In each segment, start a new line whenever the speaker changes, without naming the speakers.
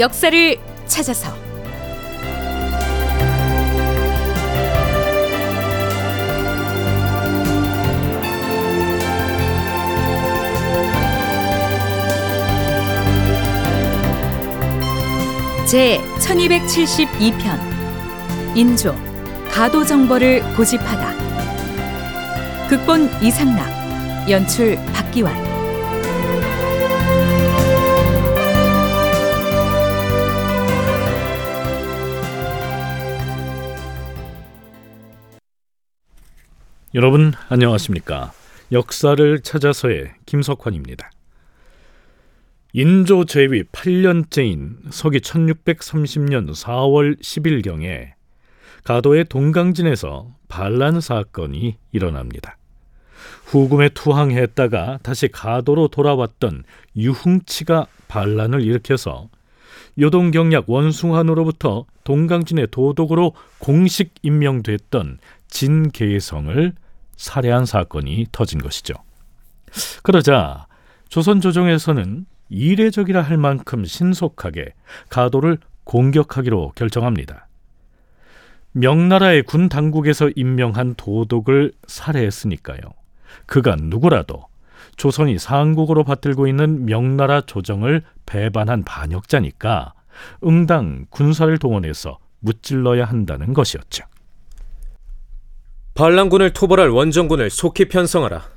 역사를 찾아서. 제 1272편 인조 가도 정보를 고집하다. 극본 이상락 연출 박기환
여러분 안녕하십니까? 역사를 찾아서의 김석환입니다. 인조 제위 8년째인 서기 1630년 4월 10일경에 가도의 동강진에서 반란 사건이 일어납니다. 후금에 투항했다가 다시 가도로 돌아왔던 유흥치가 반란을 일으켜서 요동경약 원숭한으로부터 동강진의 도독으로 공식 임명됐던 진계성을 살해한 사건이 터진 것이죠. 그러자 조선 조정에서는 이례적이라 할 만큼 신속하게 가도를 공격하기로 결정합니다. 명나라의 군 당국에서 임명한 도독을 살해했으니까요. 그가 누구라도 조선이 상국으로 받들고 있는 명나라 조정을 배반한 반역자니까 응당 군사를 동원해서 무찔러야 한다는 것이었죠.
반란군을 토벌할 원정군을 속히 편성하라.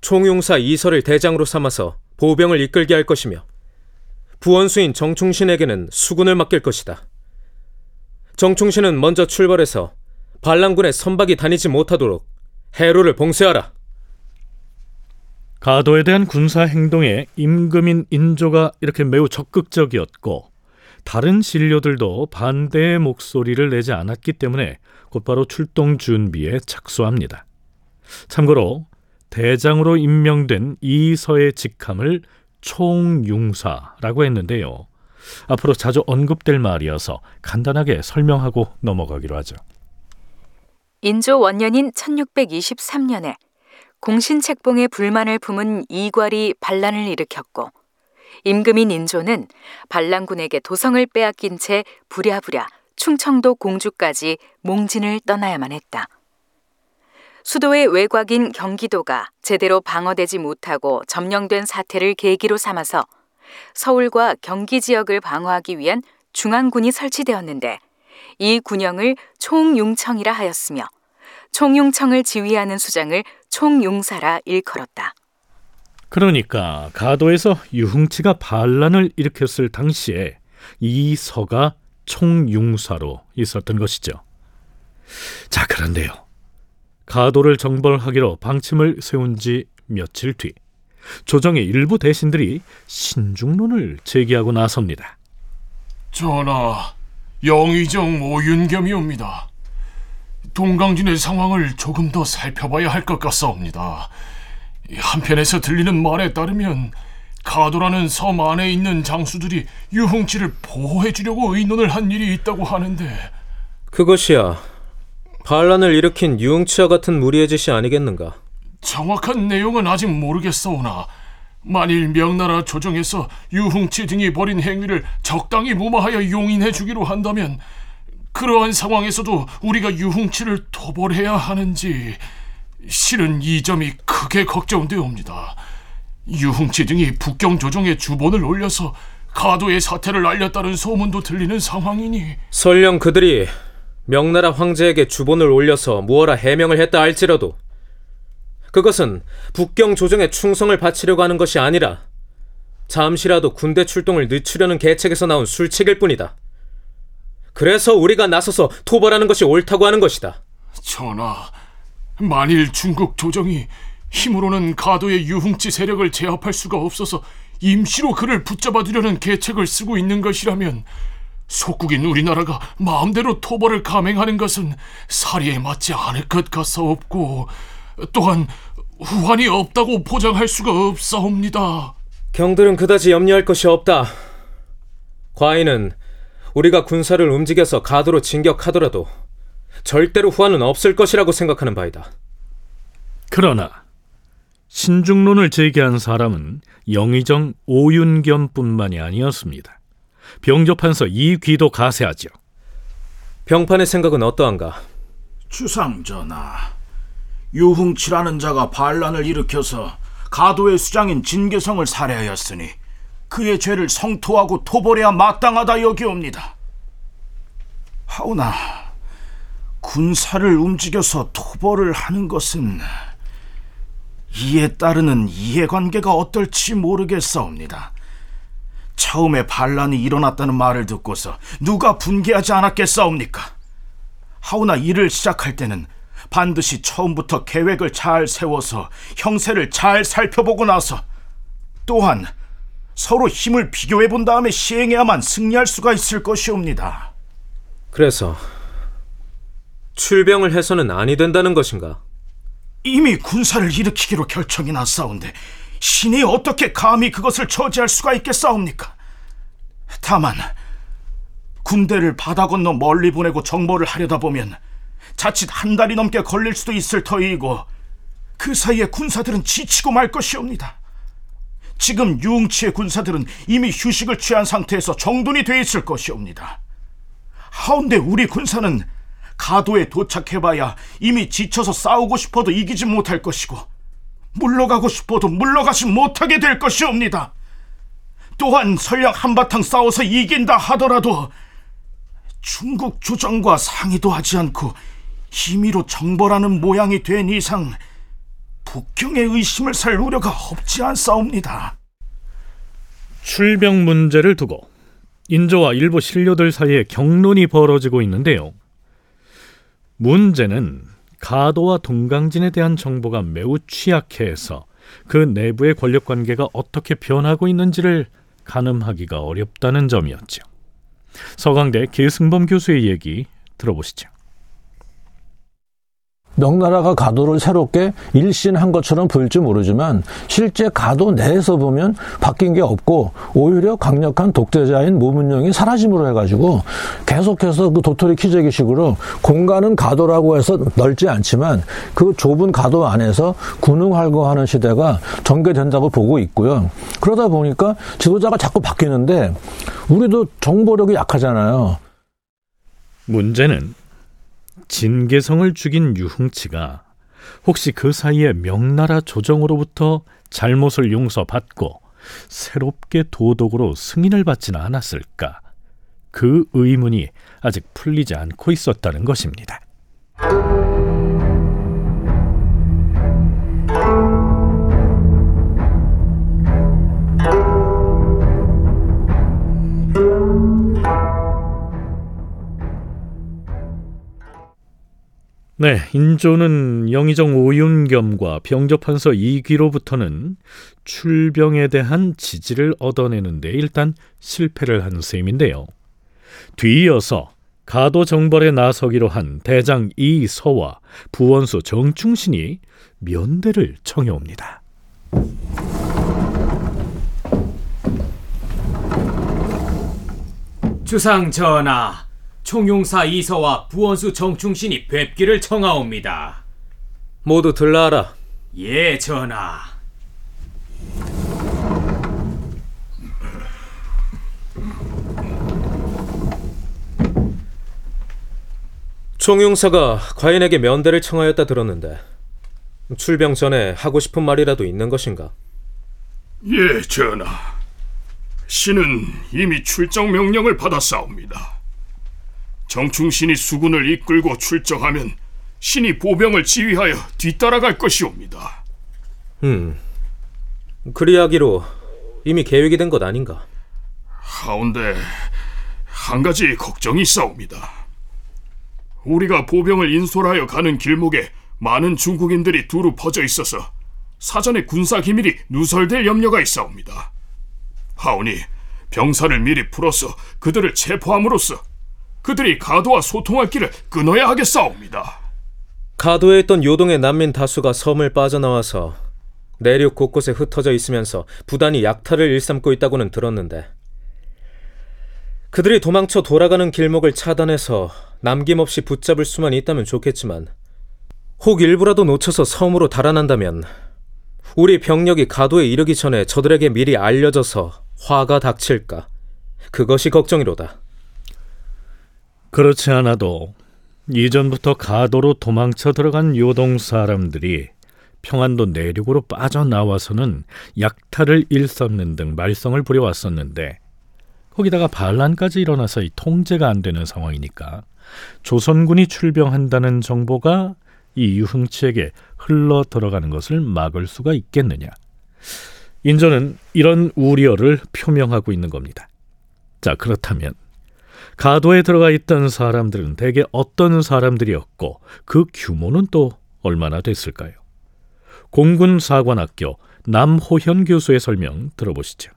총용사 이설을 대장으로 삼아서 보병을 이끌게 할 것이며 부원수인 정충신에게는 수군을 맡길 것이다. 정충신은 먼저 출발해서 반란군의 선박이 다니지 못하도록 해로를 봉쇄하라.
가도에 대한 군사 행동에 임금인 인조가 이렇게 매우 적극적이었고 다른 신료들도 반대의 목소리를 내지 않았기 때문에 곧바로 출동 준비에 착수합니다. 참고로 대장으로 임명된 이서의 직함을 총융사라고 했는데요. 앞으로 자주 언급될 말이어서 간단하게 설명하고 넘어가기로 하죠.
인조 원년인 1623년에 공신책봉에 불만을 품은 이괄이 반란을 일으켰고 임금인 인조는 반란군에게 도성을 빼앗긴 채 부랴부랴 충청도 공주까지 몽진을 떠나야만 했다. 수도의 외곽인 경기도가 제대로 방어되지 못하고 점령된 사태를 계기로 삼아서 서울과 경기 지역을 방어하기 위한 중앙군이 설치되었는데 이 군영을 총융청이라 하였으며 총융청을 지휘하는 수장을 총융사라 일컬었다.
그러니까 가도에서 유흥치가 반란을 일으켰을 당시에 이 서가 총융사로 있었던 것이죠. 자, 그런데요. 가도를 정벌하기로 방침을 세운 지 며칠 뒤 조정의 일부 대신들이 신중론을 제기하고 나섭니다.
전하, 영의정 오윤겸이옵니다. 동강진의 상황을 조금 더 살펴봐야 할 것 같사옵니다. 한편에서 들리는 말에 따르면 가도라는 섬 안에 있는 장수들이 유흥치를 보호해 주려고 의논을 한 일이 있다고 하는데
그것이야 반란을 일으킨 유흥치와 같은 무리의 짓이 아니겠는가?
정확한 내용은 아직 모르겠사오나 만일 명나라 조정에서 유흥치 등이 벌인 행위를 적당히 무마하여 용인해 주기로 한다면 그러한 상황에서도 우리가 유흥치를 토벌해야 하는지 실은 이 점이 크게 걱정되옵니다. 유흥치 등이 북경 조정에 주본을 올려서 가도의 사태를 알렸다는 소문도 들리는 상황이니
설령 그들이 명나라 황제에게 주본을 올려서 무어라 해명을 했다 할지라도 그것은 북경 조정에 충성을 바치려고 하는 것이 아니라 잠시라도 군대 출동을 늦추려는 계책에서 나온 술책일 뿐이다. 그래서 우리가 나서서 토벌하는 것이 옳다고 하는 것이다.
전하, 만일 중국 조정이 힘으로는 가도의 유흥치 세력을 제압할 수가 없어서 임시로 그를 붙잡아두려는 계책을 쓰고 있는 것이라면 속국인 우리나라가 마음대로 토벌을 감행하는 것은 사리에 맞지 않을 것 같사옵고 또한 후환이 없다고 보장할 수가 없사옵니다.
경들은 그다지 염려할 것이 없다. 과인은 우리가 군사를 움직여서 가도로 진격하더라도 절대로 후환은 없을 것이라고 생각하는 바이다.
그러나 신중론을 제기한 사람은 영의정 오윤겸뿐만이 아니었습니다. 병조판서 이귀도 가세하지요.
병판의 생각은 어떠한가?
주상전하, 유흥치라는 자가 반란을 일으켜서 가도의 수장인 진계성을 살해하였으니 그의 죄를 성토하고 토벌해야 마땅하다 여기옵니다. 하오나 군사를 움직여서 토벌을 하는 것은 이에 따르는 이해관계가 어떨지 모르겠사옵니다. 처음에 반란이 일어났다는 말을 듣고서 누가 분개하지 않았겠사옵니까? 하오나 일을 시작할 때는 반드시 처음부터 계획을 잘 세워서 형세를 잘 살펴보고 나서 또한 서로 힘을 비교해 본 다음에 시행해야만 승리할 수가 있을 것이옵니다.
그래서 출병을 해서는 아니 된다는 것인가?
이미 군사를 일으키기로 결정이 났사온데 신이 어떻게 감히 그것을 저지할 수가 있겠사옵니까? 다만 군대를 바다 건너 멀리 보내고 정보를 하려다 보면 자칫 한 달이 넘게 걸릴 수도 있을 터이고 그 사이에 군사들은 지치고 말 것이옵니다. 지금 유흥치의 군사들은 이미 휴식을 취한 상태에서 정돈이 돼 있을 것이옵니다. 하운데 우리 군사는 가도에 도착해봐야 이미 지쳐서 싸우고 싶어도 이기지 못할 것이고 물러가고 싶어도 물러가지 못하게 될 것이옵니다. 또한 설령 한바탕 싸워서 이긴다 하더라도 중국 조정과 상의도 하지 않고 힘의로 정벌하는 모양이 된 이상 북경의 의심을 살 우려가 없지 않사옵니다.
출병 문제를 두고 인조와 일부 신료들 사이에 경론이 벌어지고 있는데요. 문제는 가도와 동강진에 대한 정보가 매우 취약해서 그 내부의 권력 관계가 어떻게 변하고 있는지를 가늠하기가 어렵다는 점이었죠. 서강대 계승범 교수의 얘기 들어보시죠.
명나라가 가도를 새롭게 일신한 것처럼 보일지 모르지만 실제 가도 내에서 보면 바뀐 게 없고 오히려 강력한 독재자인 모문령이 사라짐으로 해가지고 계속해서 그 도토리 키재기식으로 공간은 가도라고 해서 넓지 않지만 그 좁은 가도 안에서 군웅활거하는 시대가 전개된다고 보고 있고요. 그러다 보니까 지도자가 자꾸 바뀌는데 우리도 정보력이 약하잖아요.
문제는 진계성을 죽인 유흥치가 혹시 그 사이에 명나라 조정으로부터 잘못을 용서받고 새롭게 도덕으로 승인을 받지는 않았을까? 그 의문이 아직 풀리지 않고 있었다는 것입니다. 네, 인조는 영의정 오윤겸과 병조판서 이귀로부터는 출병에 대한 지지를 얻어내는데 일단 실패를 한 셈인데요. 뒤이어서 가도 정벌에 나서기로 한 대장 이서와 부원수 정충신이 면대를 청해옵니다.
주상 전하, 총용사 이서와 부원수 정충신이 뵙기를 청하옵니다.
모두 들라하라.
예, 전하.
총용사가 과인에게 면대를 청하였다 들었는데 출병 전에 하고 싶은 말이라도 있는 것인가?
예, 전하. 신은 이미 출정 명령을 받았사옵니다. 정충신이 수군을 이끌고 출정하면 신이 보병을 지휘하여 뒤따라갈 것이옵니다.
음, 그리하기로 이미 계획이 된 것 아닌가?
하운데 한 가지 걱정이 있사옵니다. 우리가 보병을 인솔하여 가는 길목에 많은 중국인들이 두루 퍼져 있어서 사전에 군사 기밀이 누설될 염려가 있사옵니다. 하오니 병사를 미리 풀어서 그들을 체포함으로써 그들이 가도와 소통할 길을 끊어야 하겠사옵니다.
가도에 있던 요동의 난민 다수가 섬을 빠져나와서 내륙 곳곳에 흩어져 있으면서 부단히 약탈을 일삼고 있다고는 들었는데 그들이 도망쳐 돌아가는 길목을 차단해서 남김없이 붙잡을 수만 있다면 좋겠지만 혹 일부라도 놓쳐서 섬으로 달아난다면 우리 병력이 가도에 이르기 전에 저들에게 미리 알려져서 화가 닥칠까 그것이 걱정이로다.
그렇지 않아도 이전부터 가도로 도망쳐 들어간 요동 사람들이 평안도 내륙으로 빠져나와서는 약탈을 일삼는 등 말썽을 부려왔었는데 거기다가 반란까지 일어나서 이 통제가 안 되는 상황이니까 조선군이 출병한다는 정보가 이 유흥치에게 흘러 들어가는 것을 막을 수가 있겠느냐. 인조는 이런 우려를 표명하고 있는 겁니다. 자, 그렇다면 가도에 들어가 있던 사람들은 대개 어떤 사람들이었고 그 규모는 또 얼마나 됐을까요? 공군 사관학교 남호현 교수의 설명 들어보시죠.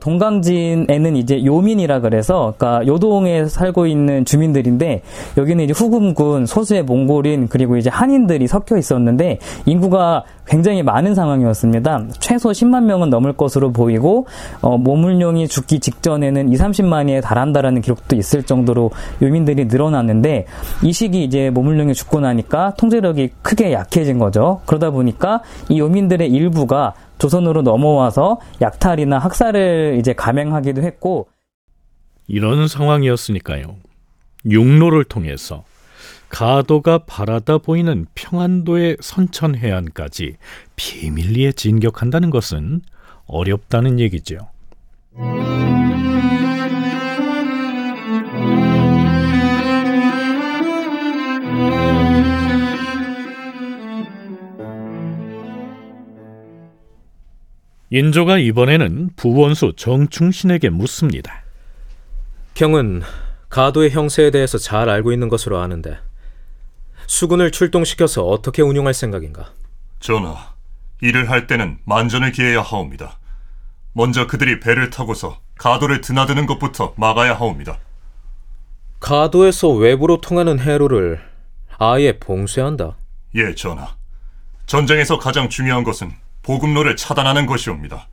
동강진에는 이제 요민이라 그래서 그러니까 요동에 살고 있는 주민들인데 여기는 이제 후금군 소수의 몽골인 그리고 이제 한인들이 섞여 있었는데 인구가 굉장히 많은 상황이었습니다. 최소 10만 명은 넘을 것으로 보이고 어, 모물룡이 죽기 직전에는 2, 30만이에 달한다라는 기록도 있을 정도로 요민들이 늘어났는데 이 시기 이제 모물룡이 죽고 나니까 통제력이 크게 약해진 거죠. 그러다 보니까 이 요민들의 일부가 조선으로 넘어와서 약탈이나 학살을 이제 감행하기도 했고
이런 상황이었으니까요. 육로를 통해서 가도가 바라다 보이는 평안도의 선천 해안까지 비밀리에 진격한다는 것은 어렵다는 얘기죠. 인조가 이번에는 부원수 정충신에게 묻습니다.
경은 가도의 형세에 대해서 잘 알고 있는 것으로 아는데 수군을 출동시켜서 어떻게 운용할 생각인가?
전하, 일을 할 때는 만전을 기해야 하옵니다. 먼저 그들이 배를 타고서 가도를 드나드는 것부터 막아야 하옵니다.
가도에서 외부로 통하는 해로를 아예 봉쇄한다.
예, 전하. 전쟁에서 가장 중요한 것은 보급로를 차단하는 것이옵니다.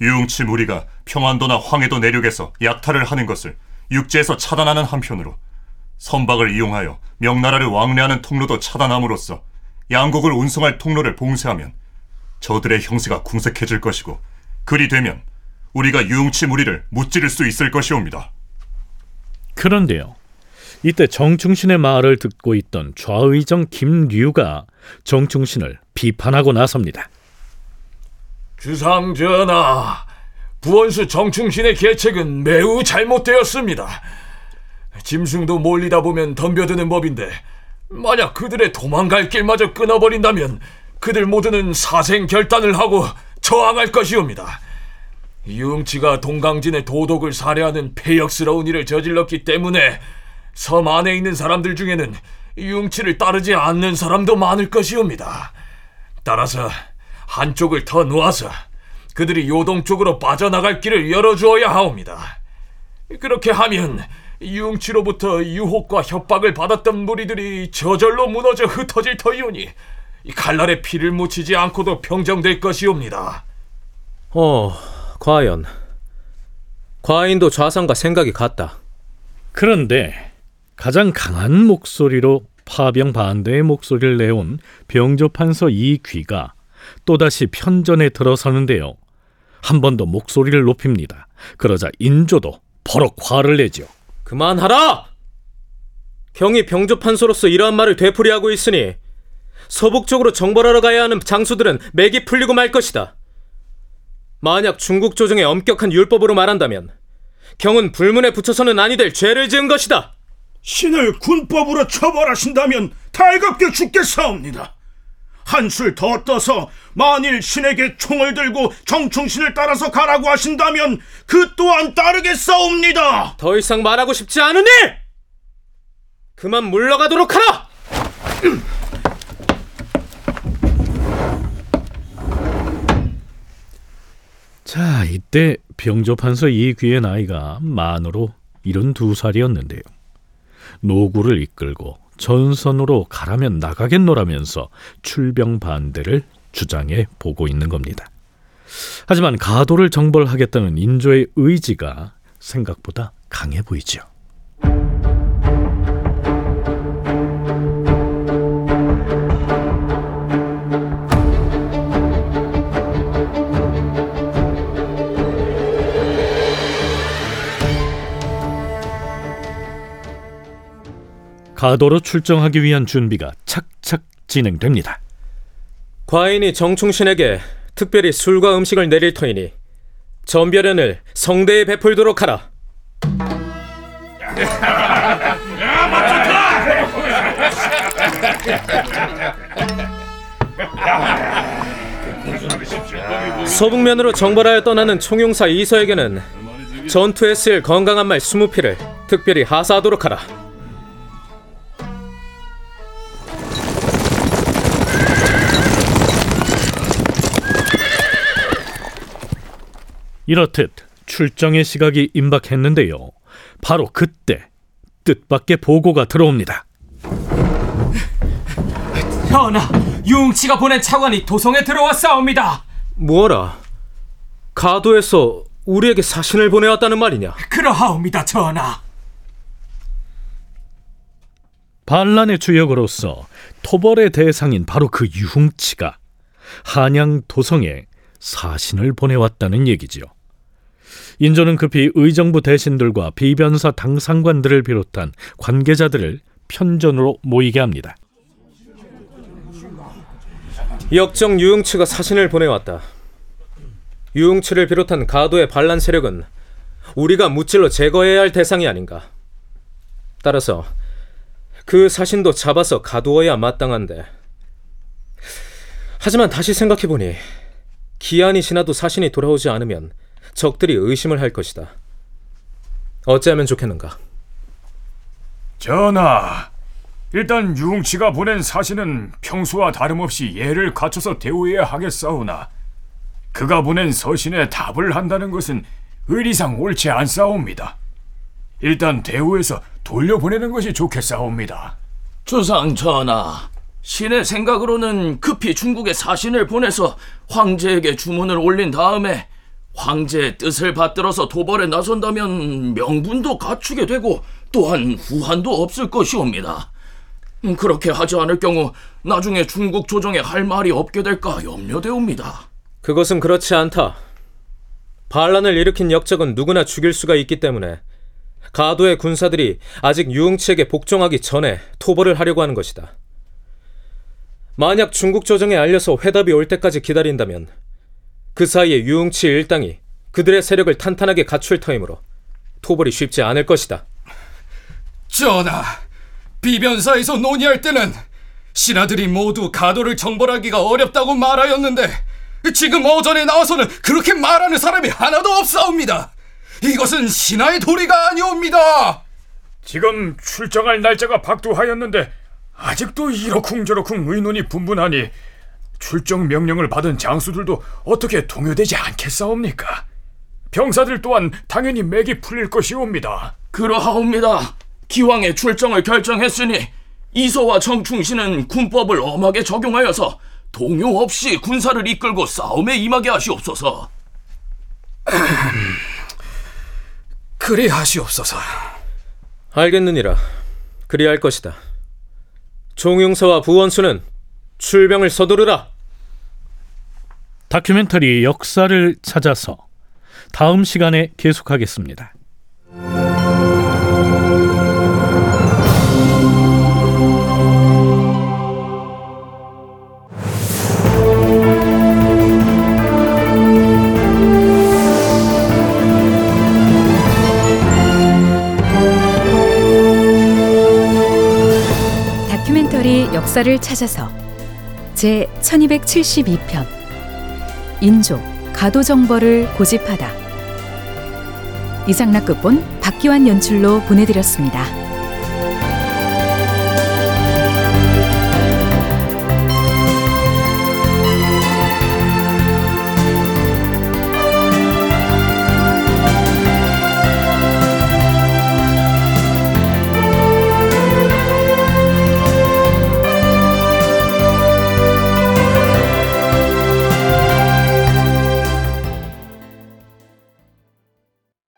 유흥치 무리가 평안도나 황해도 내륙에서 약탈을 하는 것을 육지에서 차단하는 한편으로 선박을 이용하여 명나라를 왕래하는 통로도 차단함으로써 양국을 운송할 통로를 봉쇄하면 저들의 형세가 궁색해질 것이고 그리 되면 우리가 유흥치 무리를 무찌를 수 있을 것이옵니다.
그런데요. 이때 정충신의 말을 듣고 있던 좌의정 김류가 정충신을 비판하고 나섭니다.
주상 전하, 부원수 정충신의 계책은 매우 잘못되었습니다. 짐승도 몰리다 보면 덤벼드는 법인데 만약 그들의 도망갈 길마저 끊어버린다면 그들 모두는 사생 결단을 하고 저항할 것이옵니다. 유흥치가 동강진의 도독을 살해하는 폐역스러운 일을 저질렀기 때문에 섬 안에 있는 사람들 중에는 유흥치를 따르지 않는 사람도 많을 것이옵니다. 따라서 한쪽을 더 놓아서 그들이 요동 쪽으로 빠져나갈 길을 열어주어야 하옵니다. 그렇게 하면 유흥치로부터 유혹과 협박을 받았던 무리들이 저절로 무너져 흩어질 터이오니 칼날에 피를 묻히지 않고도 평정될 것이옵니다.
어, 과연 과인도 좌상과 생각이 같다.
그런데 가장 강한 목소리로 파병 반대의 목소리를 내온 병조판서 이귀가 또다시 편전에 들어서는데요. 한 번 더 목소리를 높입니다. 그러자 인조도 버럭 화를 내죠.
그만하라! 경이 병조판소로서 이러한 말을 되풀이하고 있으니 서북 쪽으로 정벌하러 가야 하는 장수들은 맥이 풀리고 말 것이다. 만약 중국 조정의 엄격한 율법으로 말한다면 경은 불문에 붙여서는 아니 될 죄를 지은 것이다.
신을 군법으로 처벌하신다면 달갑게 죽겠사옵니다. 한술 더 떠서 만일 신에게 총을 들고 정충신을 따라서 가라고 하신다면 그 또한 따르겠사옵니다.
더 이상 말하고 싶지 않으니 그만 물러가도록 하라.
자, 이때 병조판서 이귀의 나이가 만으로 72살이었는데요. 노구를 이끌고 전선으로 가라면 나가겠노라면서 출병 반대를 주장해 보고 있는 겁니다. 하지만 가도를 정벌하겠다는 인조의 의지가 생각보다 강해 보이죠. 가도로 출정하기 위한 준비가 착착 진행됩니다.
과인이 정충신에게 특별히 술과 음식을 내릴 터이니 전별연을 성대에 베풀도록 하라. 서북면으로 정벌하여 떠나는 총용사 이서에게는 전투에 쓸 건강한 말 20피를 특별히 하사하도록 하라.
이렇듯 출정의 시각이 임박했는데요. 바로 그때 뜻밖의 보고가 들어옵니다.
전하, 유흥치가 보낸 차관이 도성에 들어왔사옵니다.
뭐라? 가도에서 우리에게 사신을 보내왔다는 말이냐?
그러하옵니다, 전하.
반란의 주역으로서 토벌의 대상인 바로 그 유흥치가 한양 도성에 사신을 보내왔다는 얘기지요. 인조는 급히 의정부 대신들과 비변사 당상관들을 비롯한 관계자들을 편전으로 모이게 합니다.
역정 유흥치가 사신을 보내왔다. 유흥치를 비롯한 가도의 반란 세력은 우리가 무찔러 제거해야 할 대상이 아닌가. 따라서 그 사신도 잡아서 가두어야 마땅한데. 하지만 다시 생각해보니 기한이 지나도 사신이 돌아오지 않으면 적들이 의심을 할 것이다. 어찌하면 좋겠는가?
전하, 일단 유흥치가 보낸 사신은 평소와 다름없이 예를 갖춰서 대우해야 하겠사오나 그가 보낸 서신에 답을 한다는 것은 의리상 옳지 않사옵니다. 일단 대우해서 돌려보내는 것이 좋겠사옵니다.
주상 전하, 신의 생각으로는 급히 중국에 사신을 보내서 황제에게 주문을 올린 다음에 황제의 뜻을 받들어서 도벌에 나선다면 명분도 갖추게 되고 또한 후한도 없을 것이옵니다. 음, 그렇게 하지 않을 경우 나중에 중국 조정에 할 말이 없게 될까 염려되옵니다.
그것은 그렇지 않다. 반란을 일으킨 역적은 누구나 죽일 수가 있기 때문에 가도의 군사들이 아직 유흥치에게 복종하기 전에 토벌을 하려고 하는 것이다. 만약 중국 조정에 알려서 회답이 올 때까지 기다린다면 그 사이에 유흥치 일당이 그들의 세력을 탄탄하게 갖출 터이므로 토벌이 쉽지 않을 것이다.
전하, 비변사에서 논의할 때는 신하들이 모두 가도를 정벌하기가 어렵다고 말하였는데 지금 오전에 나와서는 그렇게 말하는 사람이 하나도 없사옵니다. 이것은 신하의 도리가 아니옵니다.
지금 출정할 날짜가 박두하였는데 아직도 이러쿵저러쿵 의논이 분분하니 출정 명령을 받은 장수들도 어떻게 동요되지 않겠사옵니까? 병사들 또한 당연히 맥이 풀릴 것이옵니다.
그러하옵니다. 기왕에 출정을 결정했으니 이소와 정충신은 군법을 엄하게 적용하여서 동요 없이 군사를 이끌고 싸움에 임하게 하시옵소서.
그리 하시옵소서.
알겠느니라. 그리할 것이다. 종용사와 부원수는 출병을 서두르라.
다큐멘터리 역사를 찾아서 다음 시간에 계속하겠습니다.
다큐멘터리 역사를 찾아서 제 1272편 인조 가도 정벌을 고집하다 이상락 극본 박기환 연출로 보내드렸습니다.